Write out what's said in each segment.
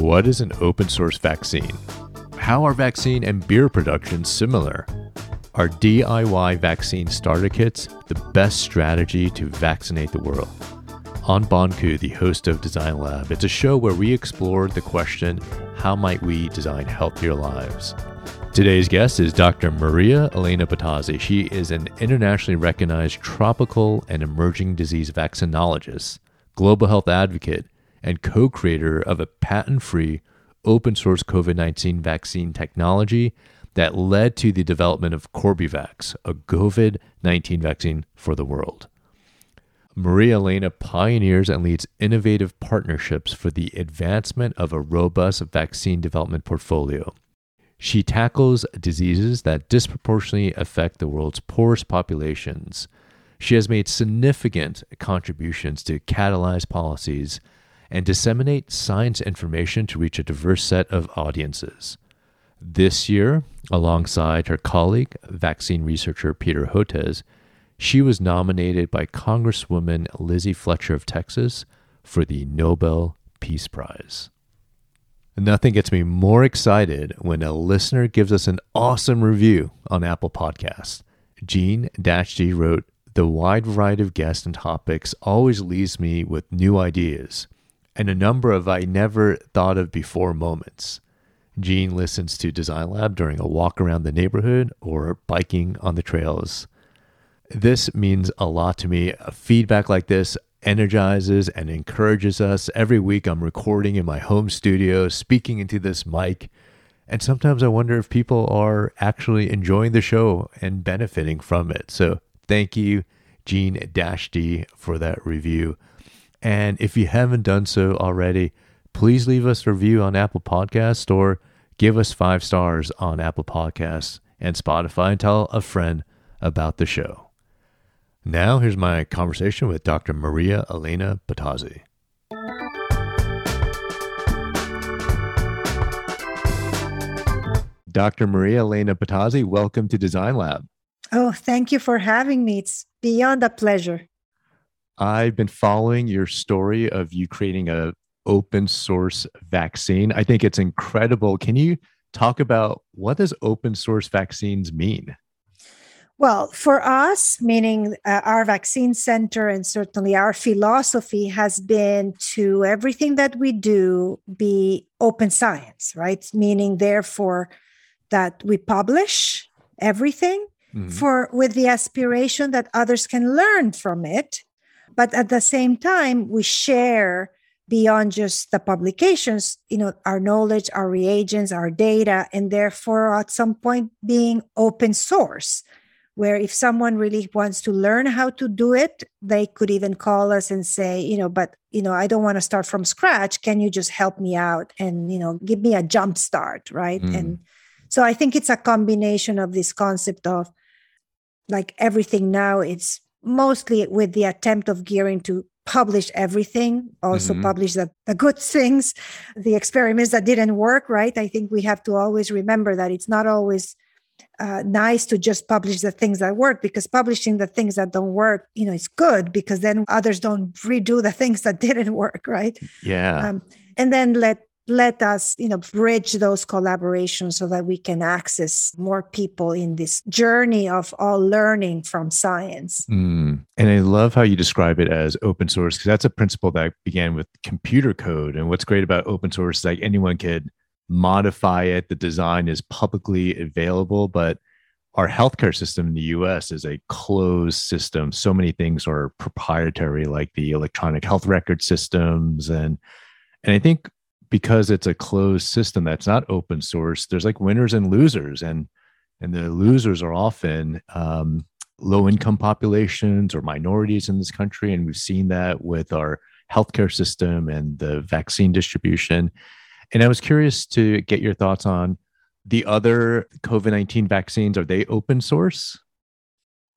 What is an open source vaccine? How are vaccine and beer production similar? Are DIY vaccine starter kits the best strategy to vaccinate the world? On Bonku, the host of Design Lab, it's a show where we explore the question how might we design healthier lives? Today's guest is Dr. Maria Elena Bottazzi. She is an internationally recognized tropical and emerging disease vaccinologist, global health advocate, and co creator of a patent free open source COVID 19 vaccine technology that led to the development of Corbevax, a COVID 19 vaccine for the world. Maria Elena pioneers and leads innovative partnerships for the advancement of a robust vaccine development portfolio. She tackles diseases that disproportionately affect the world's poorest populations. She has made significant contributions to catalyze policies and disseminate science information to reach a diverse set of audiences. This year, alongside her colleague, vaccine researcher Peter Hotez, she was nominated by Congresswoman Lizzie Fletcher of Texas for the Nobel Peace Prize. Nothing gets me more excited when a listener gives us an awesome review on Apple Podcasts. Gene G wrote, The wide variety of guests and topics always leaves me with new ideas and a number of I never thought of before moments. Gene listens to Design Lab during a walk around the neighborhood or biking on the trails. This means a lot to me. Feedback like this energizes and encourages us. Every week I'm recording in my home studio, speaking into this mic. And sometimes I wonder if people are actually enjoying the show and benefiting from it. So thank you, Gene D, for that review. And if you haven't done so already, please leave us a review on Apple Podcasts or give us five stars on Apple Podcasts and Spotify and tell a friend about the show. Now, here's my conversation with Dr. Maria Elena Bottazzi. Dr. Maria Elena Bottazzi, welcome to Design Lab. Oh, thank you for having me. It's beyond a pleasure. I've been following your story of you creating a open source vaccine. I think it's incredible. Can you talk about what does open source vaccines mean? Well, for us, meaning uh, our vaccine center and certainly our philosophy has been to everything that we do be open science, right? Meaning, therefore, that we publish everything mm-hmm. for with the aspiration that others can learn from it but at the same time we share beyond just the publications you know our knowledge our reagents our data and therefore at some point being open source where if someone really wants to learn how to do it they could even call us and say you know but you know i don't want to start from scratch can you just help me out and you know give me a jump start right mm. and so i think it's a combination of this concept of like everything now it's mostly with the attempt of gearing to publish everything also mm-hmm. publish the, the good things the experiments that didn't work right? I think we have to always remember that it's not always uh, nice to just publish the things that work because publishing the things that don't work you know is good because then others don't redo the things that didn't work right? Yeah. Um, and then let let us you know bridge those collaborations so that we can access more people in this journey of all learning from science mm. and i love how you describe it as open source because that's a principle that began with computer code and what's great about open source is like anyone could modify it the design is publicly available but our healthcare system in the US is a closed system. So many things are proprietary, like the electronic health record systems. And, and I think because it's a closed system that's not open source there's like winners and losers and and the losers are often um, low income populations or minorities in this country and we've seen that with our healthcare system and the vaccine distribution. And i was curious to get your thoughts on the other covid-19 vaccines. Are they open source?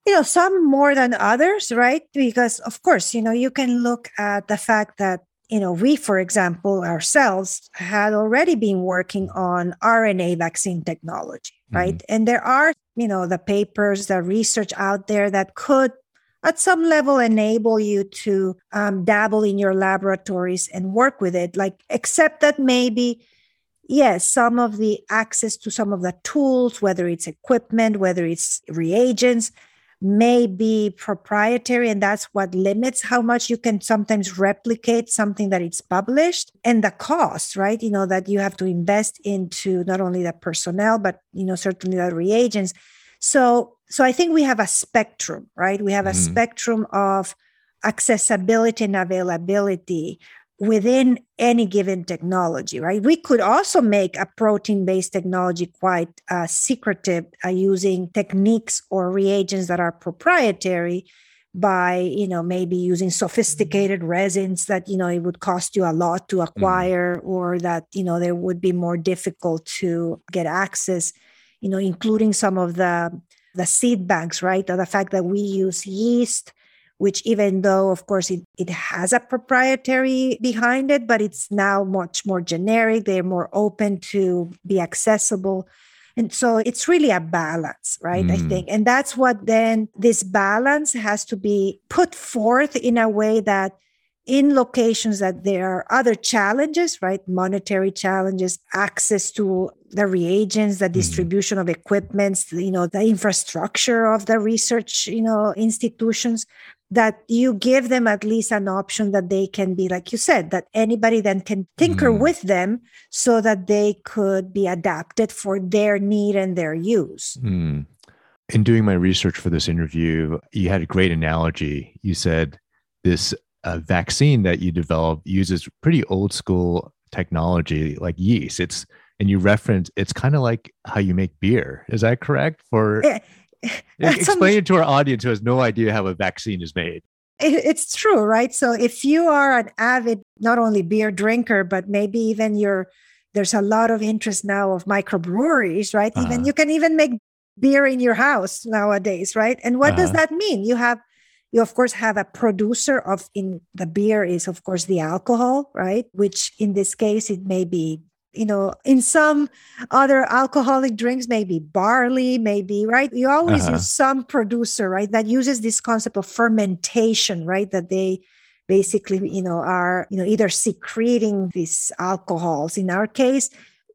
You know some more than others right? Because of course you know you can look at the fact that you know, we, for example, ourselves had already been working on RNA vaccine technology, right? Mm-hmm. And there are, you know, the papers, the research out there that could at some level enable you to um, dabble in your laboratories and work with it like except that maybe yes some of the access to some of the tools whether it's equipment whether it's reagents may be proprietary and that's what limits how much you can sometimes replicate something that it's published and the cost right? You know that you have to invest into not only the personnel but you know certainly the reagents. So so i think we have a spectrum right? We have a mm-hmm. spectrum of accessibility and availability within any given technology, right? We could also make a protein based technology quite uh, secretive uh, using techniques or reagents that are proprietary by you know maybe using sophisticated resins that you know it would cost you a lot to mm. acquire mm. or that you know there would be more difficult to get access you know including some of the the seed banks right or the fact that we use yeast which even though of course it, it has a proprietary behind it but it's now much more generic they're more open to be accessible and so it's really a balance right mm. i think and that's what then this balance has to be put forth in a way that in locations that there are other challenges right monetary challenges access to the reagents the mm-hmm. distribution of equipments you know the infrastructure of the research you know institutions that you give them at least an option that they can be like you said that anybody then can tinker mm. with them so that they could be adapted for their need and their use. Mm. in doing my research for this interview you had a great analogy. You said this uh, vaccine that you developed uses pretty old school technology like yeast. It's and you reference it's kind of like how you make beer. Is that correct? For yeah Explain it to our audience who has no idea how a vaccine is made. It's true, right? So if you are an avid, not only beer drinker, but maybe even you're, there's a lot of interest now of microbreweries, right? Uh-huh. Even you can even make beer in your house nowadays, right? And what uh-huh. does that mean? You have, you of course have a producer of in the beer is of course the alcohol, right? Which in this case it may be you know, in some other alcoholic drinks, maybe barley, maybe, right? You always uh-huh. use some producer, right? That uses this concept of fermentation, right? That they basically, you know, are, you know, either secreting these alcohols. In our case,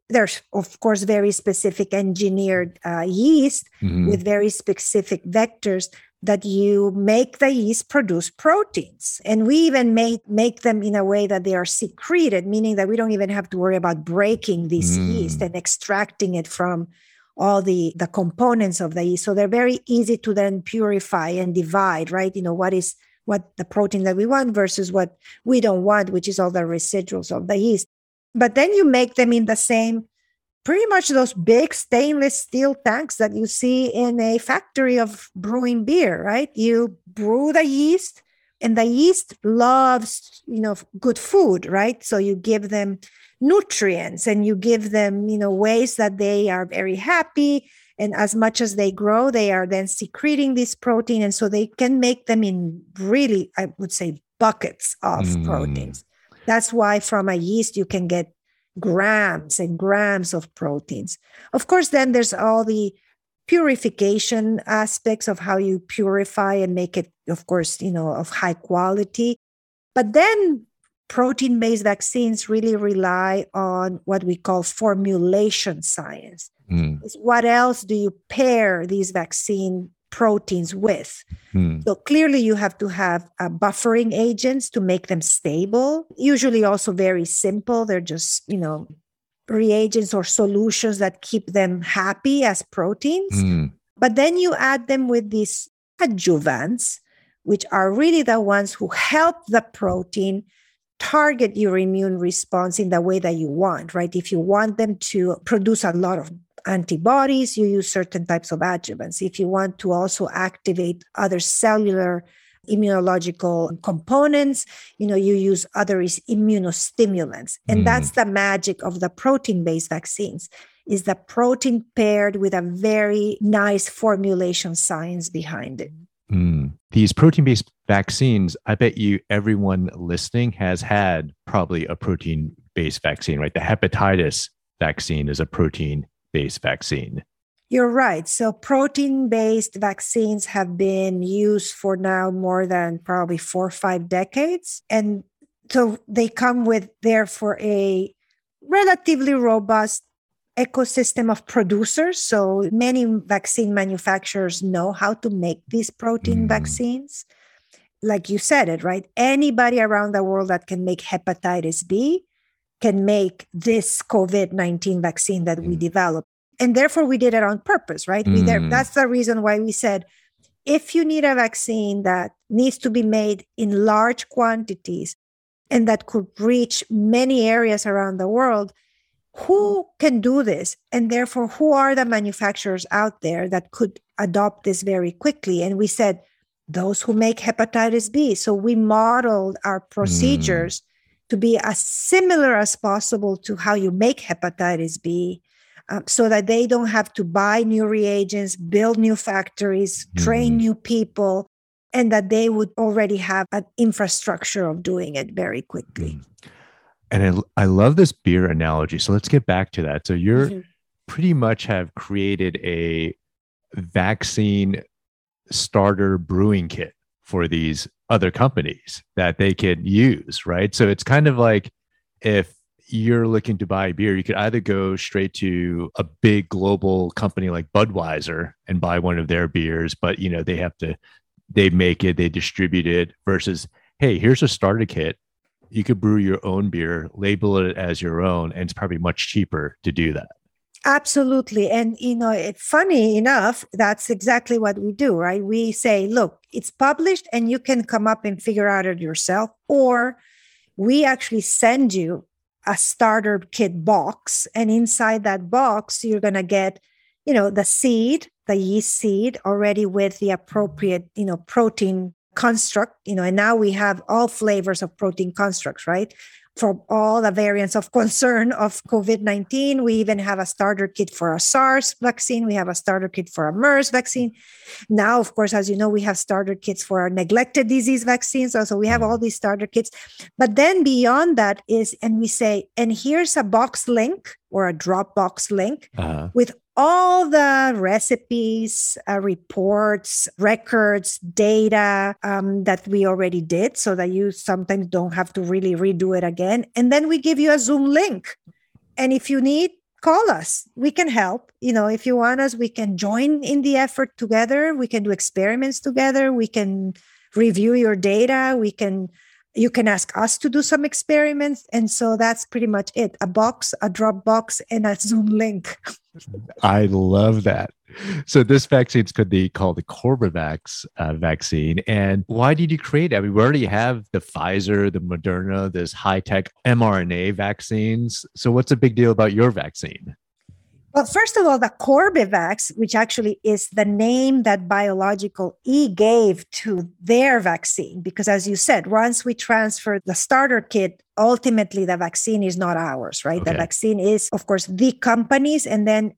there's of course very specific engineered uh, yeast mm-hmm. with very specific vectors that you make the yeast produce proteins. And we even make, make them in a way that they are secreted, meaning that we don't even have to worry about breaking this mm. yeast and extracting it from all the, the components of the yeast. So they're very easy to then purify and divide, right? You know, what is what the protein that we want versus what we don't want, which is all the residuals of the yeast. But then you make them in the same pretty much those big stainless steel tanks that you see in a factory of brewing beer, right? You brew the yeast and the yeast loves, you know, good food, right? So you give them nutrients and you give them, you know, ways that they are very happy and as much as they grow they are then secreting this protein and so they can make them in really i would say buckets of mm. proteins that's why from a yeast you can get grams and grams of proteins. Of course, then there's all the purification aspects of how you purify and make it, of course, you know, of high quality. But then protein based vaccines really rely on what we call formulation science. Mm. What else do you pair these vaccine proteins with. Hmm. So clearly, you have to have uh, buffering agents to make them stable. Usually, also very simple. They're just, you know, reagents or solutions that keep them happy as proteins. Hmm. But then you add them with these adjuvants, which are really the ones who help the protein target your immune response in the way that you want, right? If you want them to produce a lot of antibodies, you use certain types of adjuvants. If you want to also activate other cellular immunological components, you know, you use other immunostimulants. And mm. that's the magic of the protein-based vaccines is the protein paired with a very nice formulation science behind it. Mm. These protein based vaccines, I bet you everyone listening has had probably a protein based vaccine, right? The hepatitis vaccine is a protein based vaccine. You're right. So, protein based vaccines have been used for now more than probably four or five decades. And so they come with, therefore, a relatively robust ecosystem of producers. So, many vaccine manufacturers know how to make these protein mm. vaccines. Like you said it, right? Anybody around the world that can make hepatitis B can make this COVID 19 vaccine that mm. we developed and therefore we did it on purpose right mm. we there, mm. that's the reason why we said if you need a vaccine that needs to be made in large quantities and that could reach many areas around the world who can do this and therefore who are the manufacturers out there that could adopt this very quickly and we said those who make hepatitis b so we modeled our mm. procedures mm. To be as similar as possible to how you make hepatitis b um, so that they don't have to buy new reagents, build new factories, train mm-hmm. new people, and that they would already have an infrastructure of doing it very quickly. Mm. And I, I love this beer analogy. So let's get back to that. So you're mm-hmm. pretty much have created a vaccine starter brewing kit for these other companies that they can use, right? So it's kind of like if you're looking to buy beer, you could either go straight to a big global company like Budweiser and buy one of their beers, but you know, they have to they make it, they distribute it versus hey, here's a starter kit. You could brew your own beer, label it as your own, and it's probably much cheaper to do that. Absolutely. And, you know, funny enough, that's exactly what we do, right? We say, look, it's published and you can come up and figure out it yourself. Or we actually send you a starter kit box and inside that box you're going to get you know the seed the yeast seed already with the appropriate you know protein construct you know and now we have all flavors of protein constructs right from all the variants of concern of COVID 19. We even have a starter kit for a SARS vaccine. We have a starter kit for a MERS vaccine. Now, of course, as you know, we have starter kits for our neglected disease vaccines. Also, we have mm-hmm. all these starter kits. But then beyond that is, and we say, and here's a box link or a Dropbox link uh-huh. with all the recipes, uh, reports, records, data um, that we already did so that you sometimes don't have to really redo it again. And then we give you a Zoom link. And if you need, call us. We can help. You know, if you want us, we can join in the effort together. We can do experiments together. We can review your data. We can you can ask us to do some experiments and so that's pretty much it. A box a dropbox and a zoom link. I love that. So this vaccine could be called the corbevax uh, vaccine. And why did you create it? I mean we already have the pfizer the moderna this high-tech mrna vaccines. So what's the big deal about your vaccine well, first of all, the Corbevax, which actually is the name that Biological E gave to their vaccine, because as you said, once we transfer the starter kit, ultimately the vaccine is not ours, right? Okay. The vaccine is, of course, the company's. And then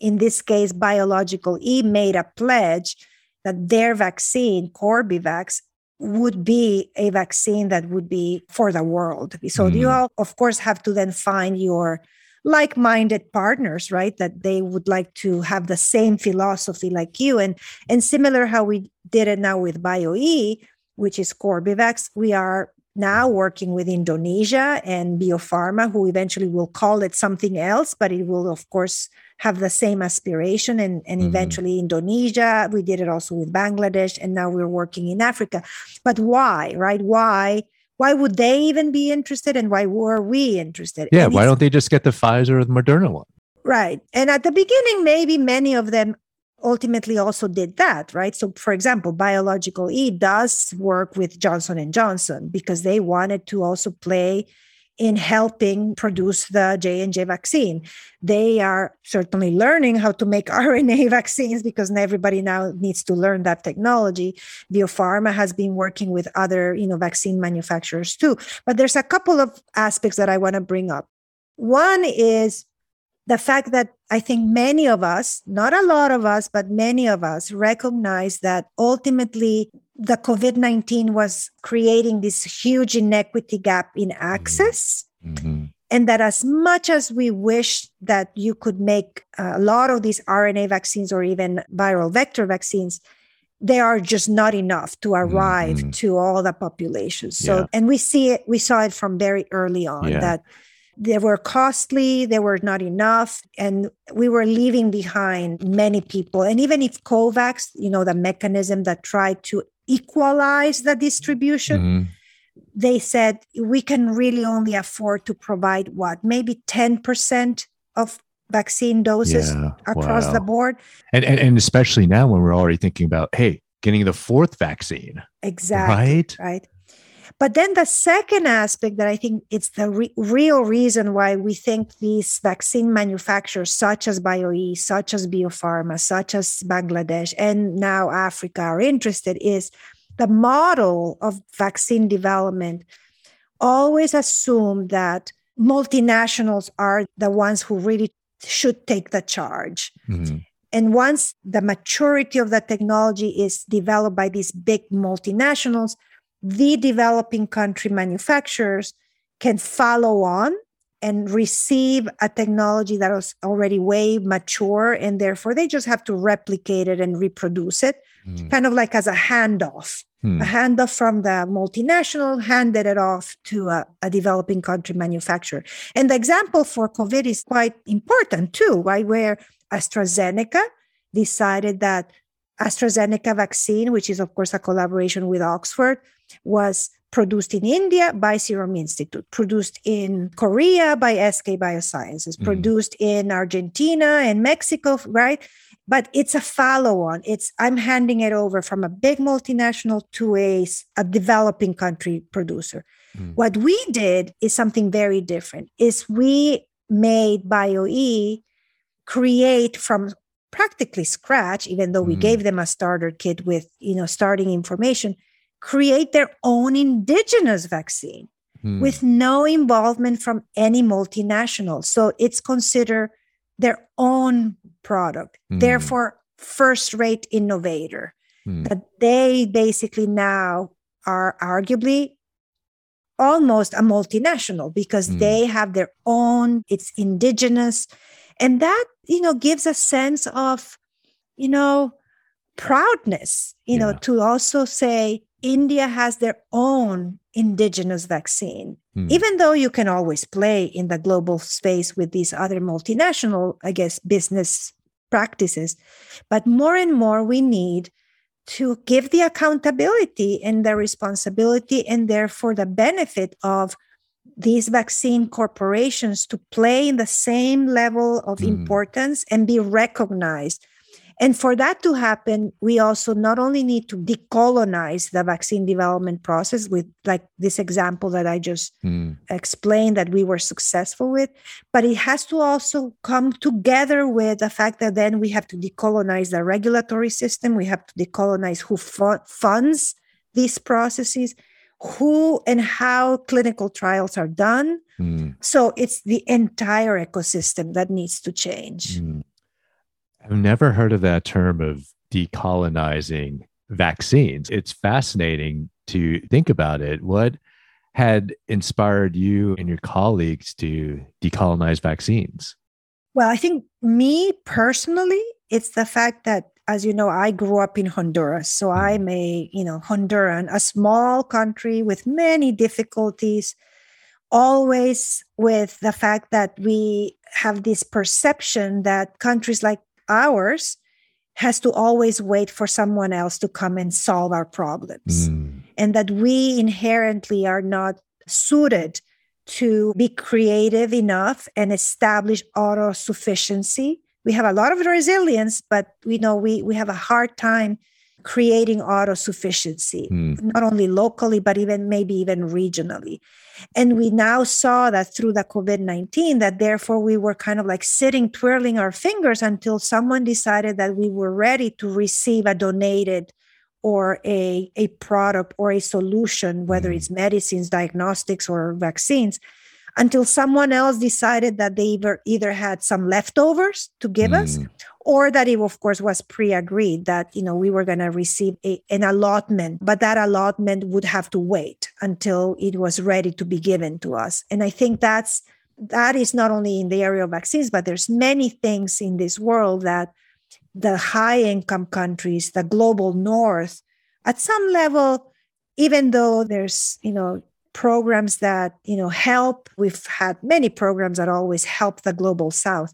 in this case, Biological E made a pledge that their vaccine, Corbevax, would be a vaccine that would be for the world. So mm. you all, of course, have to then find your like-minded partners right that they would like to have the same philosophy like you. And and similar how we did it now with bioe which is corbevax we are now working with indonesia and bio farma who eventually will call it something else but it will of course have the same aspiration and, and mm-hmm. eventually indonesia. We did it also with bangladesh and now we're working in africa. But why right? Why why would they even be interested and why were we interested? Yeah why don't they just get the pfizer or the moderna one? Right and at the beginning maybe many of them ultimately also did that right? So for example biological e does work with johnson and johnson because they wanted to also play in helping produce the J&J vaccine. They are certainly learning how to make RNA vaccines because everybody now needs to learn that technology. Bio Farma has been working with other, you know, vaccine manufacturers too. But there's a couple of aspects that I want to bring up. One is the fact that I think many of us, not a lot of us, but many of us recognize that ultimately the COVID 19 was creating this huge inequity gap in access. Mm-hmm. and that as much as we wish that you could make a lot of these RNA vaccines or even viral vector vaccines, they are just not enough to arrive mm-hmm. to all the populations. So, yeah. and we see it, we saw it from very early on yeah. that they were costly, they were not enough, and we were leaving behind many people. And even if COVAX, you know, the mechanism that tried to equalize the distribution, mm-hmm. they said we can really only afford to provide what, maybe 10% of vaccine doses yeah, across wow. the board. And, and and especially now when we're already thinking about, hey, getting the fourth vaccine. Exactly. Right. Right. But then the second aspect that I think it's the re- real reason why we think these vaccine manufacturers, such as BioE, such as Bio Farma, such as Bangladesh, and now Africa, are interested is the model of vaccine development always assume that multinationals are the ones who really should take the charge. Mm-hmm. And once the maturity of the technology is developed by these big multinationals, the developing country manufacturers can follow on and receive a technology that was already way mature and therefore they just have to replicate it and reproduce it mm. kind of like as a handoff mm. a handoff from the multinational handed it off to a, a, developing country manufacturer and the example for covid is quite important too right where astrazeneca decided that AstraZeneca vaccine, which is, of course, a collaboration with Oxford, was produced in India by Serum Institute, produced in Korea by SK Biosciences, mm. produced in Argentina and Mexico, right? But it's a follow on. It's I'm handing it over from a big multinational to a, a developing country producer. Mm. What we did is something very different. Is we made BioE create from practically scratch even though we mm. gave them a starter kit with you know starting information create their own indigenous vaccine mm. with no involvement from any multinational so it's considered their own product mm. therefore first rate innovator hmm. that they basically now are arguably almost a multinational because hmm. they have their own it's indigenous and that you know gives a sense of you know proudness you yeah. know to also say india has their own indigenous vaccine hmm. even though you can always play in the global space with these other multinational i guess business practices but more and more we need to give the accountability and the responsibility and therefore the benefit of these vaccine corporations to play in the same level of mm. importance and be recognized. And for that to happen, we also not only need to decolonize the vaccine development process with like this example that I just mm. explained that we were successful with, but it has to also come together with the fact that then we have to decolonize the regulatory system, we have to decolonize who fu- funds these processes who and how clinical trials are done. Mm. So it's the entire ecosystem that needs to change. Mm. I've never heard of that term of decolonizing vaccines. It's fascinating to think about it. What had inspired you and your colleagues to decolonize vaccines? Well, I think me personally, it's the fact that as you know, I grew up in Honduras. So mm-hmm. I'm a, you know, Honduran, a small country with many difficulties, always with the fact that we have this perception that countries like ours has to always wait for someone else to come and solve our problems. Mm. And that we inherently are not suited to be creative enough and establish auto sufficiency we have a lot of resilience, but we know we, we have a hard time creating auto sufficiency, mm. not only locally, but even maybe even regionally. And we now saw that through the COVID 19, that therefore we were kind of like sitting, twirling our fingers until someone decided that we were ready to receive a donated or a, a product or a solution, whether mm. it's medicines, diagnostics, or vaccines until someone else decided that they either, either had some leftovers to give mm. us or that it of course was pre-agreed that you know we were going to receive a, an allotment but that allotment would have to wait until it was ready to be given to us and i think that's that is not only in the area of vaccines, but there's many things in this world that the high income countries, the global north, at some level, even though there's, you know, programs that, you know, help, we've had many programs that always help the global south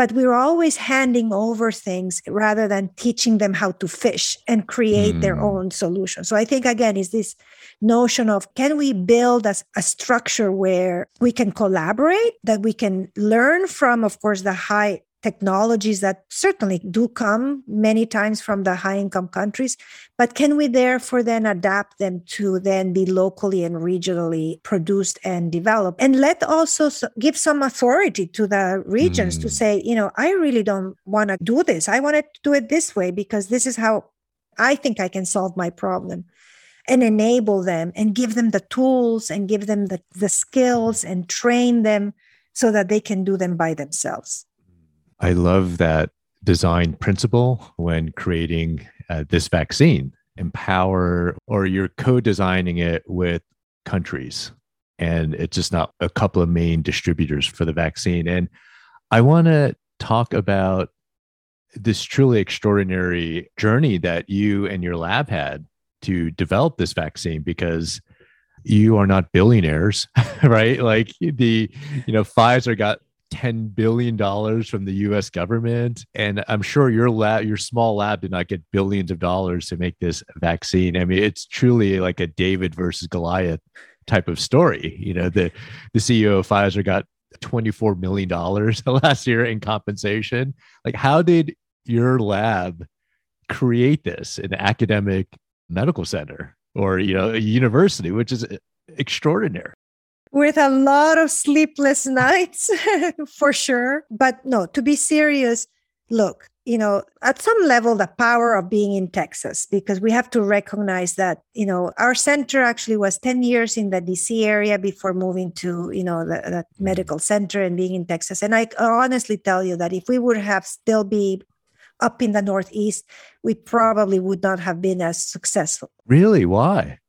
but we're always handing over things rather than teaching them how to fish and create mm. their own solution. So I think again is this notion of can we build a, a, structure where we can collaborate, that we can learn from, of course, the high technologies that certainly do come many times from the high income countries but can we therefore then adapt them to then be locally and regionally produced and developed? And let also give some authority to the regions mm. to say you know i really don't want to do this. I want to do it this way because this is how i think i can solve my problem. And enable them and give them the tools and give them the, the skills and train them so that they can do them by themselves I love that design principle when creating uh, this vaccine. Empower, or you're co designing it with countries. And it's just not a couple of main distributors for the vaccine. And I want to talk about this truly extraordinary journey that you and your lab had to develop this vaccine because you are not billionaires, right? Like the, you know, Pfizer got $10 billion from the US government. And I'm sure your lab, your small lab did not get billions of dollars to make this vaccine. I mean, it's truly like a David versus Goliath type of story. You know, the, the CEO of Pfizer got $24 million last year in compensation. Like, how did your lab create this, an academic medical center or, you know, a university, which is extraordinary? With a lot of sleepless nights for sure. But no, to be serious, look, you know, at some level, the power of being in Texas, because we have to recognize that, you know, our center actually was 10 years in the DC area before moving to, you know, the, the medical center and being in Texas. And I honestly tell you that if we would have still be up in the Northeast, we probably would not have been as successful. Really? Why?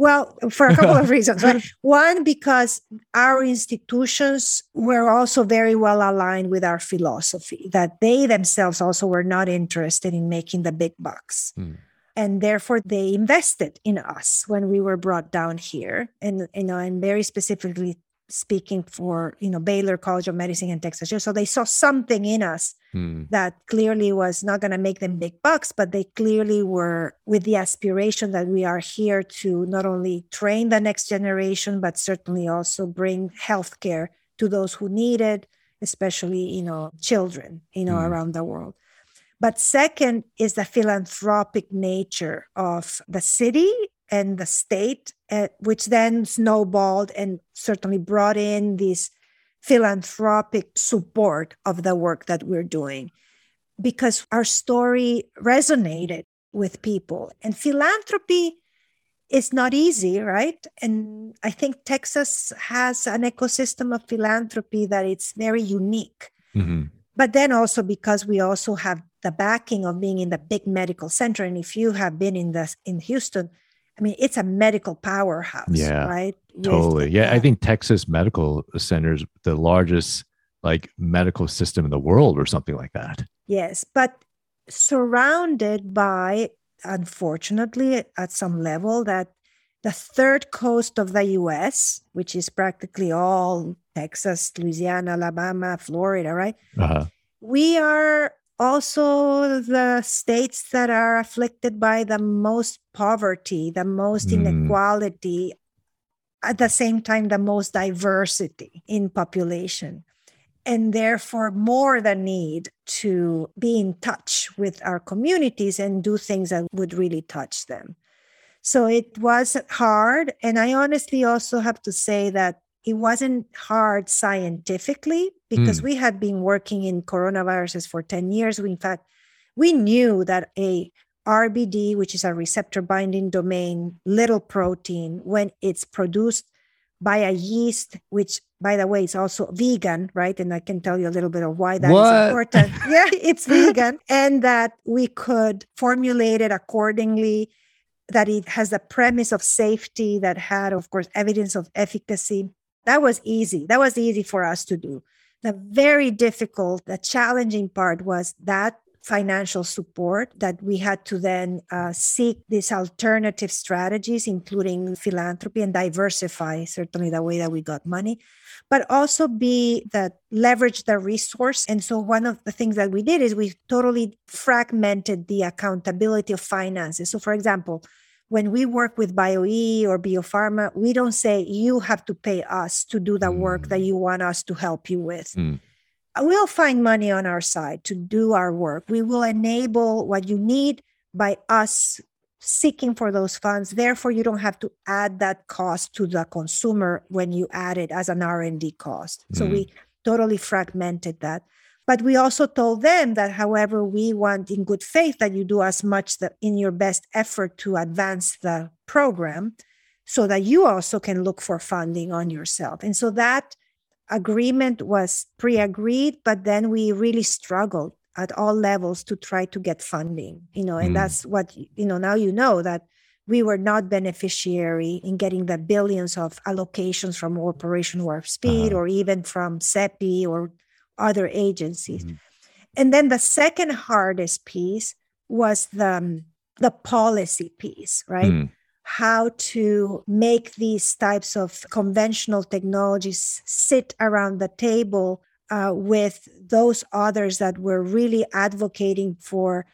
Well, for a couple of reasons. Right? One, because our institutions were also very well aligned with our philosophy, that they themselves also were not interested in making the big bucks. Hmm. And therefore, they invested in us when we were brought down here. And, you know, and very specifically speaking for you know Baylor College of Medicine in Texas. So they saw something in us hmm. that clearly was not going to make them big bucks, but they clearly were with the aspiration that we are here to not only train the next generation, but certainly also bring healthcare to those who need it, especially you know children you know hmm. around the world. But second is the philanthropic nature of the city and the state, uh, which then snowballed and certainly brought in this philanthropic support of the work that we're doing because our story resonated with people. And philanthropy is not easy, right? And I think Texas has an ecosystem of philanthropy that it's very unique. Mm-hmm. But then also because we also have the backing of being in the big medical center. And if you have been in the in Houston, I mean, it's a medical powerhouse, yeah, right? Totally. With, yeah, I think Texas Medical Center is the largest like medical system in the world or something like that. Yes, but surrounded by unfortunately at some level that the third coast of the US, which is practically all Texas, Louisiana, Alabama, Florida, right? Uh-huh. We are also the states that are afflicted by the most poverty, the most mm. inequality, at the same time, the most diversity in population. And therefore, more the need to be in touch with our communities and do things that would really touch them. So it was hard. And I honestly also have to say that it wasn't hard scientifically because mm. we had been working in coronaviruses for 10 years. We, in fact, we knew that a RBD, which is a receptor binding domain little protein, when it's produced by a yeast, which by the way is also vegan, right? And I can tell you a little bit of why that what? is important. yeah, it's vegan. And that we could formulate it accordingly, that it has the premise of safety, that had, of course, evidence of efficacy That was easy. That was easy for us to do. The very difficult, the challenging part was that financial support that we had to then uh, seek these alternative strategies, including philanthropy and diversify certainly the way that we got money, but also be that leverage the resource. And so one of the things that we did is we totally fragmented the accountability of finances. So for example, when we work with BioE or Bio Farma, we don't say you have to pay us to do the mm. work that you want us to help you with. Mm. We'll find money on our side to do our work. We will enable what you need by us seeking for those funds. Therefore, you don't have to add that cost to the consumer when you add it as an R&D cost. Mm. So we totally fragmented that. But we also told them that, however, we want in good faith that you do as much that in your best effort to advance the program so that you also can look for funding on yourself. And so that agreement was pre agreed, but then we really struggled at all levels to try to get funding, you know, and mm. that's what, you know, now you know that we were not beneficiary in getting the billions of allocations from Operation Warp Speed uh-huh. or even from CEPI or other agencies. Mm-hmm. And then the second hardest piece was the, um, the policy piece, right? Mm. How to make these types of conventional technologies sit around the table uh, with those others that were really advocating for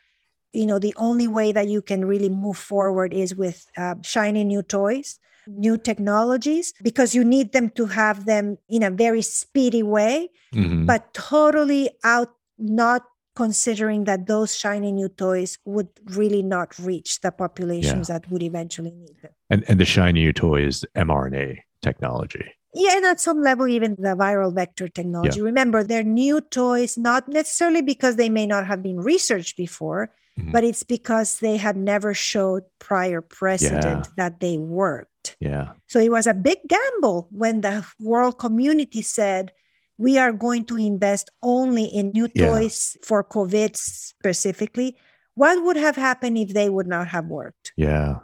you know the only way that you can really move forward is with uh, shiny new toys new technologies because you need them to have them in a very speedy way, mm-hmm. but totally out not considering that those shiny new toys would really not reach the populations yeah. that would eventually need them. And and the shiny new toy is mRNA technology. Yeah, and at some level, even the viral vector technology. Yeah. Remember, they're new toys, not necessarily because they may not have been researched before, mm-hmm. but it's because they had never showed prior precedent yeah. that they work. Yeah. So it was a big gamble when the world community said, we are going to invest only in new toys yeah. for COVID specifically. What would have happened if they would not have worked? Yeah.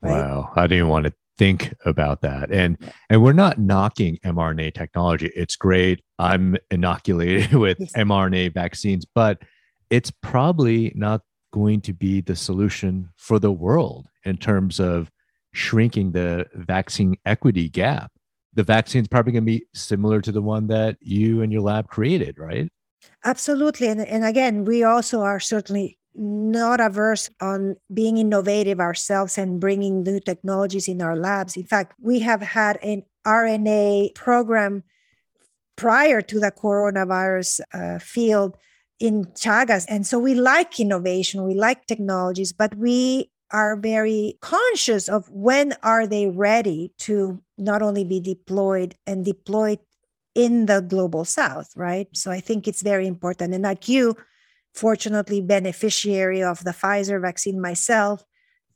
Right? Wow. I didn't want to think about that. And and we're not knocking mRNA technology. It's great. I'm inoculated with mRNA vaccines, but it's probably not going to be the solution for the world in terms of shrinking the vaccine equity gap. The vaccine is probably going to be similar to the one that you and your lab created, right? Absolutely. And, and again, we also are certainly not averse on being innovative ourselves and bringing new technologies in our labs. In fact, we have had an RNA program prior to the coronavirus uh, field in Chagas. And so we like innovation, we like technologies, but we are very conscious of when are they ready to not only be deployed and deployed in the global south right? So i think it's very important. And like you fortunately beneficiary of the pfizer vaccine myself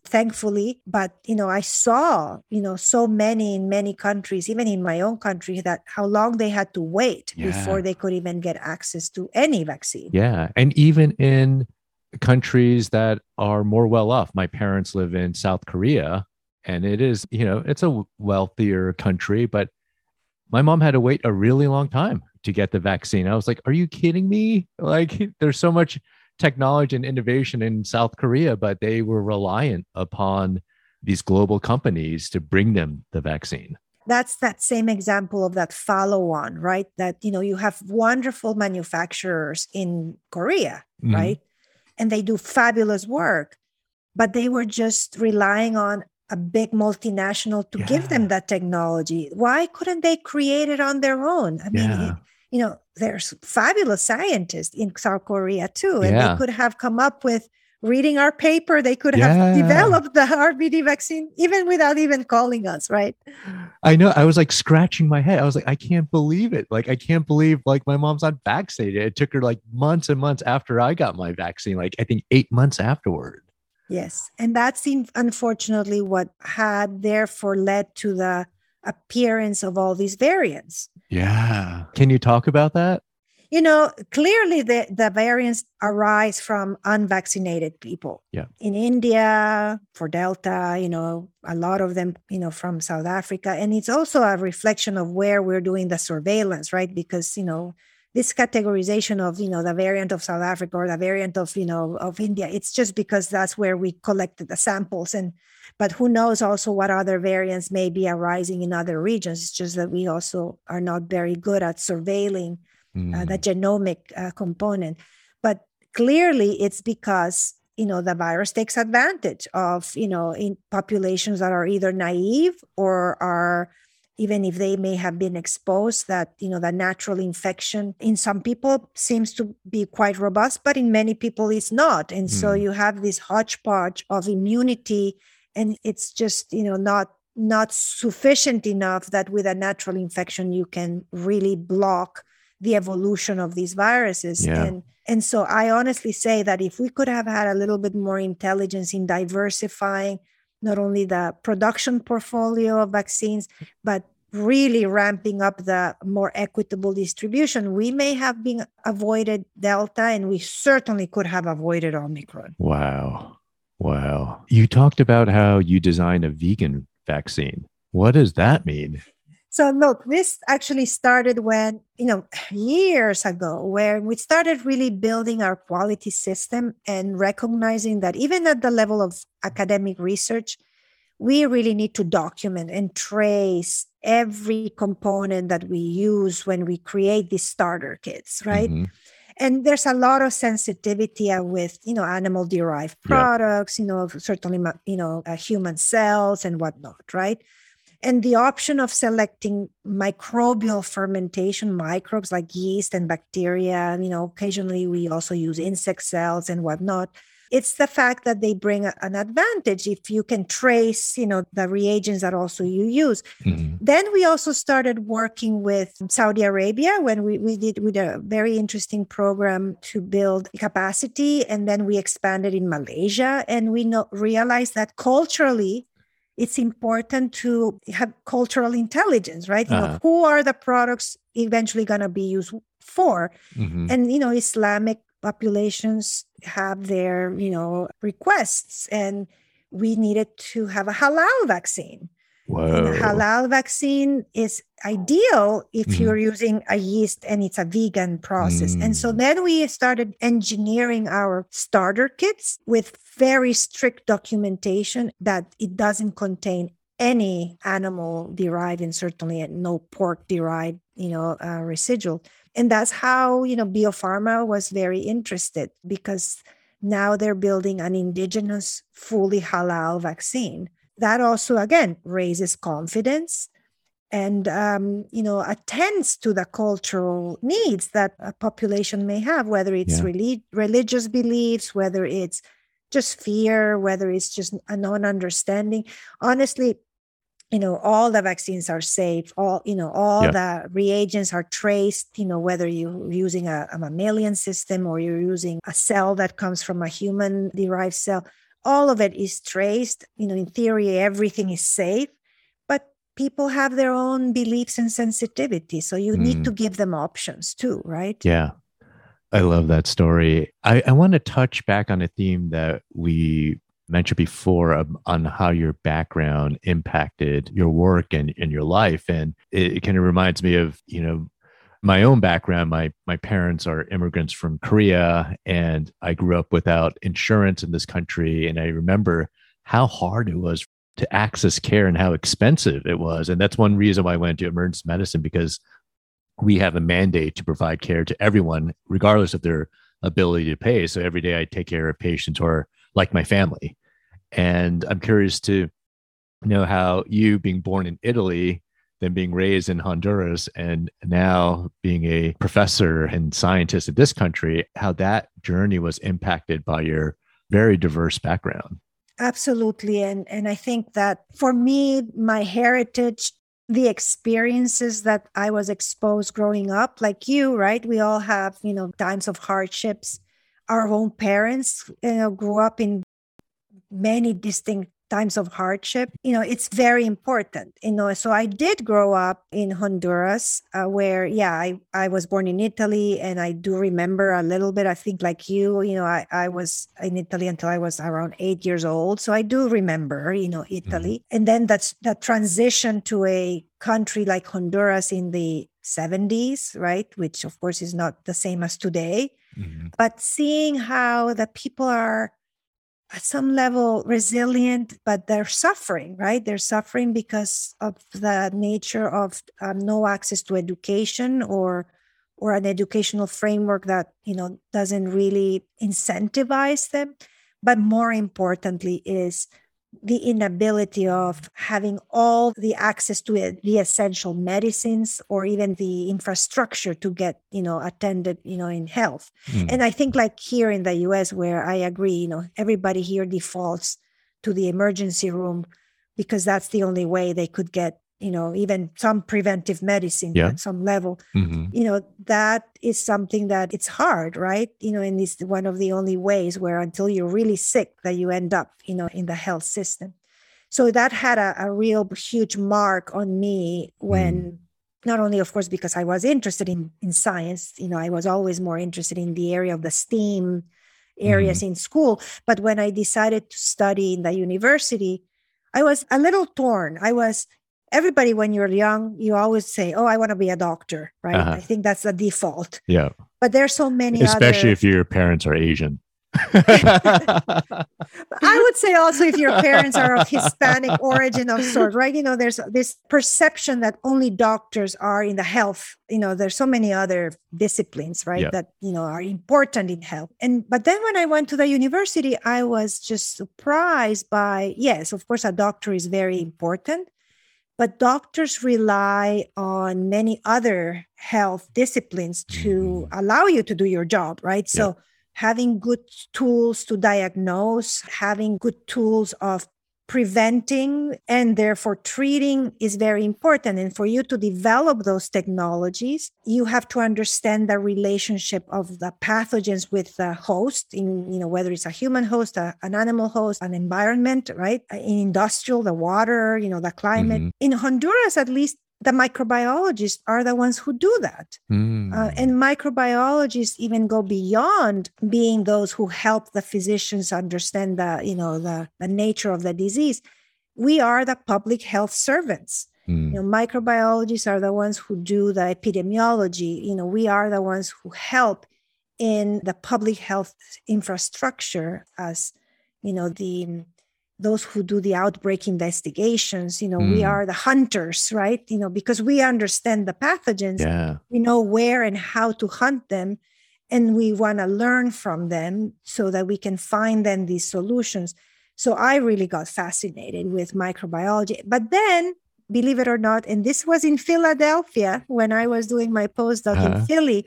thankfully. But you know i saw you know so many in many countries even in my own country that how long they had to wait yeah. before they could even get access to any vaccine. Yeah. And even in countries that are more well off. My parents live in South Korea, and it is, you know, it's a wealthier country, but my mom had to wait a really long time to get the vaccine. I was like, are you kidding me? Like, there's so much technology and innovation in South Korea, but they were reliant upon these global companies to bring them the vaccine that's that same example of that follow on right that you know you have wonderful manufacturers in korea mm-hmm. right and they do fabulous work but they were just relying on a big multinational to yeah. give them that technology why couldn't they create it on their own i mean yeah. it, you know there's fabulous scientists in south korea too and yeah. they could have come up with reading our paper, they could yeah. have developed the RBD vaccine even without even calling us, right? I know. I was like scratching my head. I was like, I can't believe it. Like, I can't believe like my mom's not vaccinated. It took her like months and months after I got my vaccine, like I think eight months afterward. Yes. And that's unfortunately what had therefore led to the appearance of all these variants. Yeah. Can you talk about that? You know, clearly the, the variants arise from unvaccinated people. Yeah. In India, for Delta, you know, a lot of them, you know, from South Africa. And it's also a reflection of where we're doing the surveillance, right? Because, you know, this categorization of you know the variant of south africa or the variant of you know of india it's just because that's where we collected the samples and but who knows also what other variants may be arising in other regions it's just that we also are not very good at surveilling mm. uh, the genomic uh, component but clearly it's because you know the virus takes advantage of you know in populations that are either naive or are even if they may have been exposed that you know the natural infection in some people seems to be quite robust but in many people it's not and mm. so you have this hodgepodge of immunity and it's just you know not not sufficient enough that with a natural infection you can really block the evolution of these viruses yeah. and and so i honestly say that if we could have had a little bit more intelligence in diversifying not only the production portfolio of vaccines, but really ramping up the more equitable distribution, we may have been avoided Delta and we certainly could have avoided Omicron. Wow. Wow. You talked about how you designed a vegan vaccine. What does that mean? So look, this actually started when, you know, years ago, where we started really building our quality system and recognizing that even at the level of academic research, we really need to document and trace every component that we use when we create these starter kits, right? Mm-hmm. And there's a lot of sensitivity with, you know, animal derived products, yeah. you know, certainly, you know, uh, human cells and whatnot, right? And the option of selecting microbial fermentation microbes like yeast and bacteria you know occasionally we also use insect cells and whatnot. It's the fact that they bring a, an advantage if you can trace you know the reagents that also you use. Mm-hmm. then we also started working with saudi arabia when we, we did with a very interesting program to build capacity and then we expanded in malaysia. And we know, realized that culturally it's important to have cultural intelligence, right? You uh-huh. know, who are the products eventually going to be used for? Mm-hmm. And, you know, Islamic populations have their, you know, requests. And we needed to have a halal vaccine. And a halal vaccine is ideal if mm. you're using a yeast and it's a vegan process. Mm. And so mm. then we started engineering our starter kits with very strict documentation that it doesn't contain any animal derived and certainly no pork derived, you know, uh, residual. And that's how, you know, Bio Farma was very interested because now they're building an indigenous, fully halal vaccine that also again raises confidence and um, you know attends to the cultural needs that a population may have whether it's yeah. religious beliefs whether it's just fear whether it's just a non-understanding honestly you know all the vaccines are safe all you know all yeah. the reagents are traced you know whether you're using a, a mammalian system or you're using a cell that comes from a human derived cell all of it is traced. You know, in theory, everything is safe, but people have their own beliefs and sensitivity. So you mm. need to mm. give them options too, right? Yeah. I love that story. I, I want to touch back on a theme that we mentioned before um, on how your background impacted your work and, and your life. And it, it kind of reminds me of, you know, my own background, my my parents are immigrants from Korea, and I grew up without insurance in this country. And I remember how hard it was to access care and how expensive it was. And that's one reason why I went to emergency medicine because we have a mandate to provide care to everyone, regardless of their ability to pay. So every day I take care of patients who are like my family. And I'm curious to know how you, being born in Italy, than being raised in Honduras and now being a professor and scientist in this country, how that journey was impacted by your very diverse background. Absolutely. And, and I think that for me, my heritage, the experiences that I was exposed growing up, like you, right? We all have, you know, times of hardships. Our own parents, you know, grew up in many distinct times of hardship, you know, it's very important, you know. So I did grow up in Honduras, uh, where, yeah, I, I was born in Italy and I do remember a little bit, I think like you, you know, I, I was in Italy until I was around eight years old. So I do remember, you know, Italy. Mm-hmm. And then that's that transition to a country like Honduras in the 70s, right? Which of course is not the same as today. Mm-hmm. But seeing how the people are at some level resilient, but they're suffering, right? They're suffering because of the nature of um, no access to education or or an educational framework that you know doesn't really incentivize them. But more importantly, is the inability of having all the access to it, the essential medicines or even the infrastructure to get you know attended you know in health mm. and i think like here in the us where i agree you know everybody here defaults to the emergency room because that's the only way they could get you know even some preventive medicine yeah. at some level mm-hmm. you know that is something that it's hard right you know and it's one of the only ways where until you're really sick that you end up you know in the health system so that had a, a real huge mark on me when mm. not only of course because i was interested in in science you know i was always more interested in the area of the steam areas mm. in school but when i decided to study in the university I was a little torn. I was everybody when you're young you always say oh i want to be a doctor right uh-huh. i think that's the default yeah but there's so many especially other... if your parents are asian I would say also if your parents are of Hispanic origin of sort, right? You know, there's this perception that only doctors are in the health. You know, there's so many other disciplines, right? Yeah. That you know are important in health. And but then when I went to the university, I was just surprised by yes, of course, a doctor is very important, but doctors rely on many other health disciplines to mm-hmm. allow you to do your job, right? So having good tools to diagnose, having good tools of preventing and therefore treating is very important. And for you to develop those technologies you have to understand the relationship of the pathogens with the host in you know whether it's a human host a, an animal host an environment right? In industrial the water you know the climate. Mm-hmm. in honduras at least the microbiologists are the ones who do that. Mm. Uh, and microbiologists even go beyond being those who help the physicians understand the, you know, the, the nature of the disease. We are the public health servants. Mm. You know, microbiologists are the ones who do the epidemiology. You know, we are the ones who help in the public health infrastructure as, you know, the those who do the outbreak investigations you know mm. we are the hunters right you know because we understand the pathogens yeah. we know where and how to hunt them and we want to learn from them so that we can find then these solutions so i really got fascinated with microbiology but then believe it or not and this was in philadelphia when i was doing my postdoc uh-huh. in philly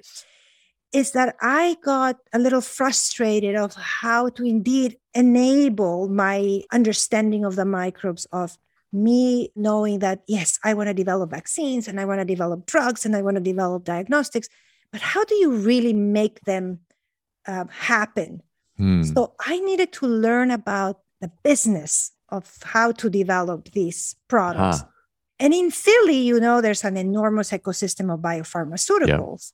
is that I got a little frustrated of how to indeed enable my understanding of the microbes of me knowing that yes i want to develop vaccines and i want to develop drugs and i want to develop diagnostics but how do you really make them uh, happen? Hmm. so i needed to learn about the business of how to develop these products. And in philly you know there's an enormous ecosystem of biopharmaceuticals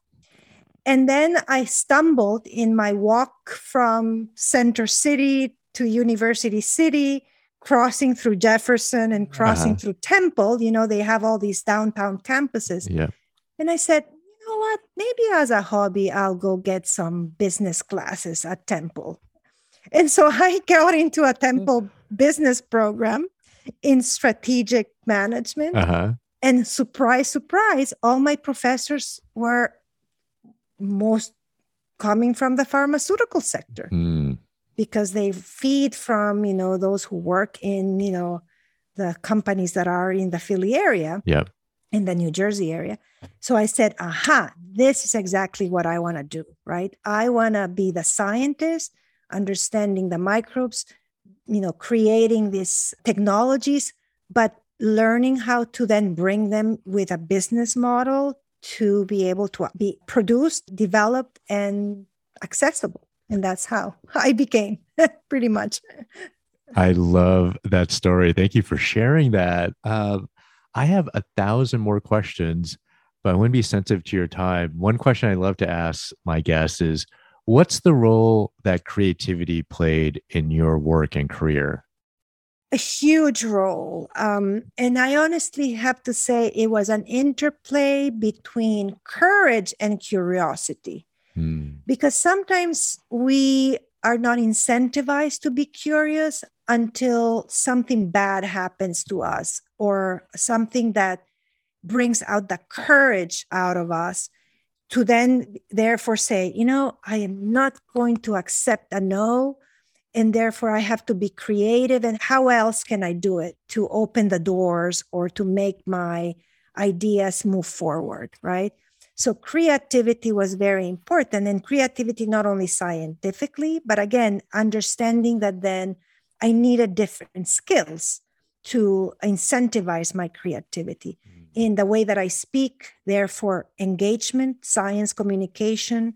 and then I stumbled in my walk from Center City to University City, crossing through Jefferson and crossing uh-huh. through Temple. You know, they have all these downtown campuses. Yeah. And I said, you know what? Maybe as a hobby, I'll go get some business classes at Temple. And so I got into a Temple business program in strategic management. Uh-huh. And surprise, surprise, all my professors were most coming from the pharmaceutical sector mm. because they feed from you know those who work in you know the companies that are in the Philly area in the New Jersey area. So I said aha this is exactly what I want to do right? I want to be the scientist understanding the microbes you know creating these technologies but learning how to then bring them with a business model to be able to be produced, developed, and accessible. And that's how I became pretty much. I love that story. Thank you for sharing that. Uh, I have a thousand more questions, but I want to be sensitive to your time. One question I love to ask my guests is what's the role that creativity played in your work and career? A huge role. Um, and I honestly have to say it was an interplay between courage and curiosity. Hmm. Because sometimes we are not incentivized to be curious until something bad happens to us or something that brings out the courage out of us to then therefore say, you know, I am not going to accept a no. And therefore, I have to be creative. And how else can I do it to open the doors or to make my ideas move forward? Right. So, creativity was very important. And creativity, not only scientifically, but again, understanding that then I needed different skills to incentivize my creativity mm-hmm. in the way that I speak, therefore, engagement, science, communication.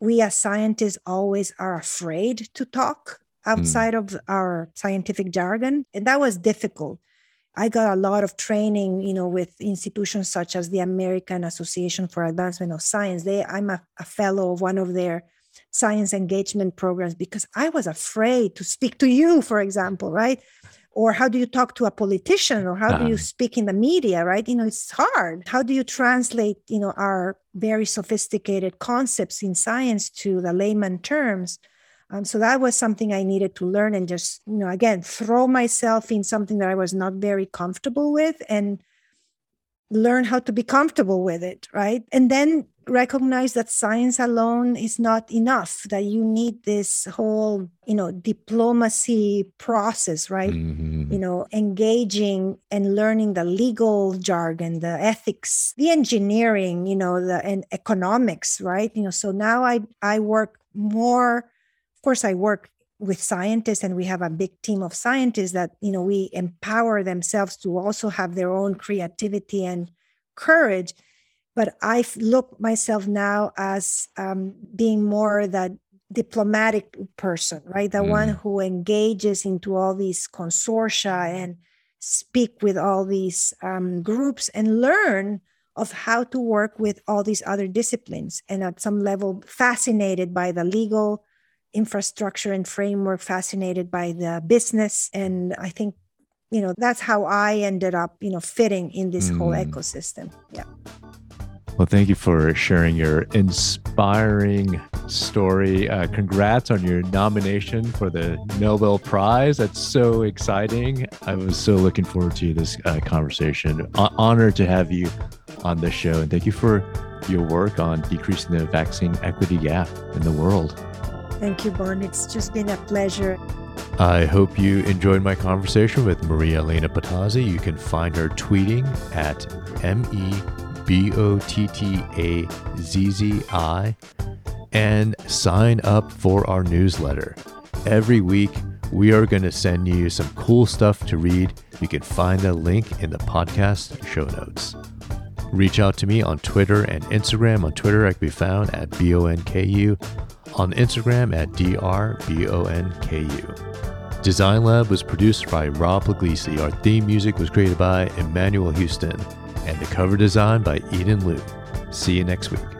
We as scientists always are afraid to talk outside mm. of our scientific jargon. And that was difficult. I got a lot of training, you know, with institutions such as the American Association for Advancement of Science. They, I'm a, a fellow of one of their science engagement programs because I was afraid to speak to you, for example, right? Or how do you talk to a politician or how uh-huh. do you uh-huh. speak in the media, right? You know, it's hard. How do you translate, you know, our very sophisticated concepts in science to the layman terms? Um, so that was something I needed to learn and just, you know, again, throw myself in something that I was not very comfortable with and learn how to be comfortable with it, right? And then recognize that science alone is not enough that you need this whole you know diplomacy process right mm-hmm. you know engaging and learning the legal jargon the ethics the engineering you know the and economics right you know so now i i work more course i work with scientists and we have a big team of scientists that you know we empower themselves to also have their own creativity and courage but I look myself now as um, being more that diplomatic person, right? The mm. one who engages into all these consortia and speak with all these um, groups and learn of how to work with all these other disciplines and at some level fascinated by the legal infrastructure and framework fascinated by the business and i think you know that's how i ended up you know fitting in this mm. whole ecosystem yeah well, thank you for sharing your inspiring story. Uh, congrats on your nomination for the Nobel Prize. That's so exciting. I was so looking forward to this uh, conversation. O- honored to have you on the show. And thank you for your work on decreasing the vaccine equity gap in the world. Thank you, Bon. It's just been a pleasure. I hope you enjoyed my conversation with Maria Elena Bottazzi. You can find her tweeting at ME B O T T A Z Z I, and sign up for our newsletter. Every week, we are going to send you some cool stuff to read. You can find the link in the podcast show notes. Reach out to me on Twitter and Instagram. On Twitter, I can be found at BONKU. On Instagram at DRBONKU. Design Lab was produced by Rob Puglisi. Our theme music was created by Emmanuel Houston and the cover design by Eden Liu. See you next week.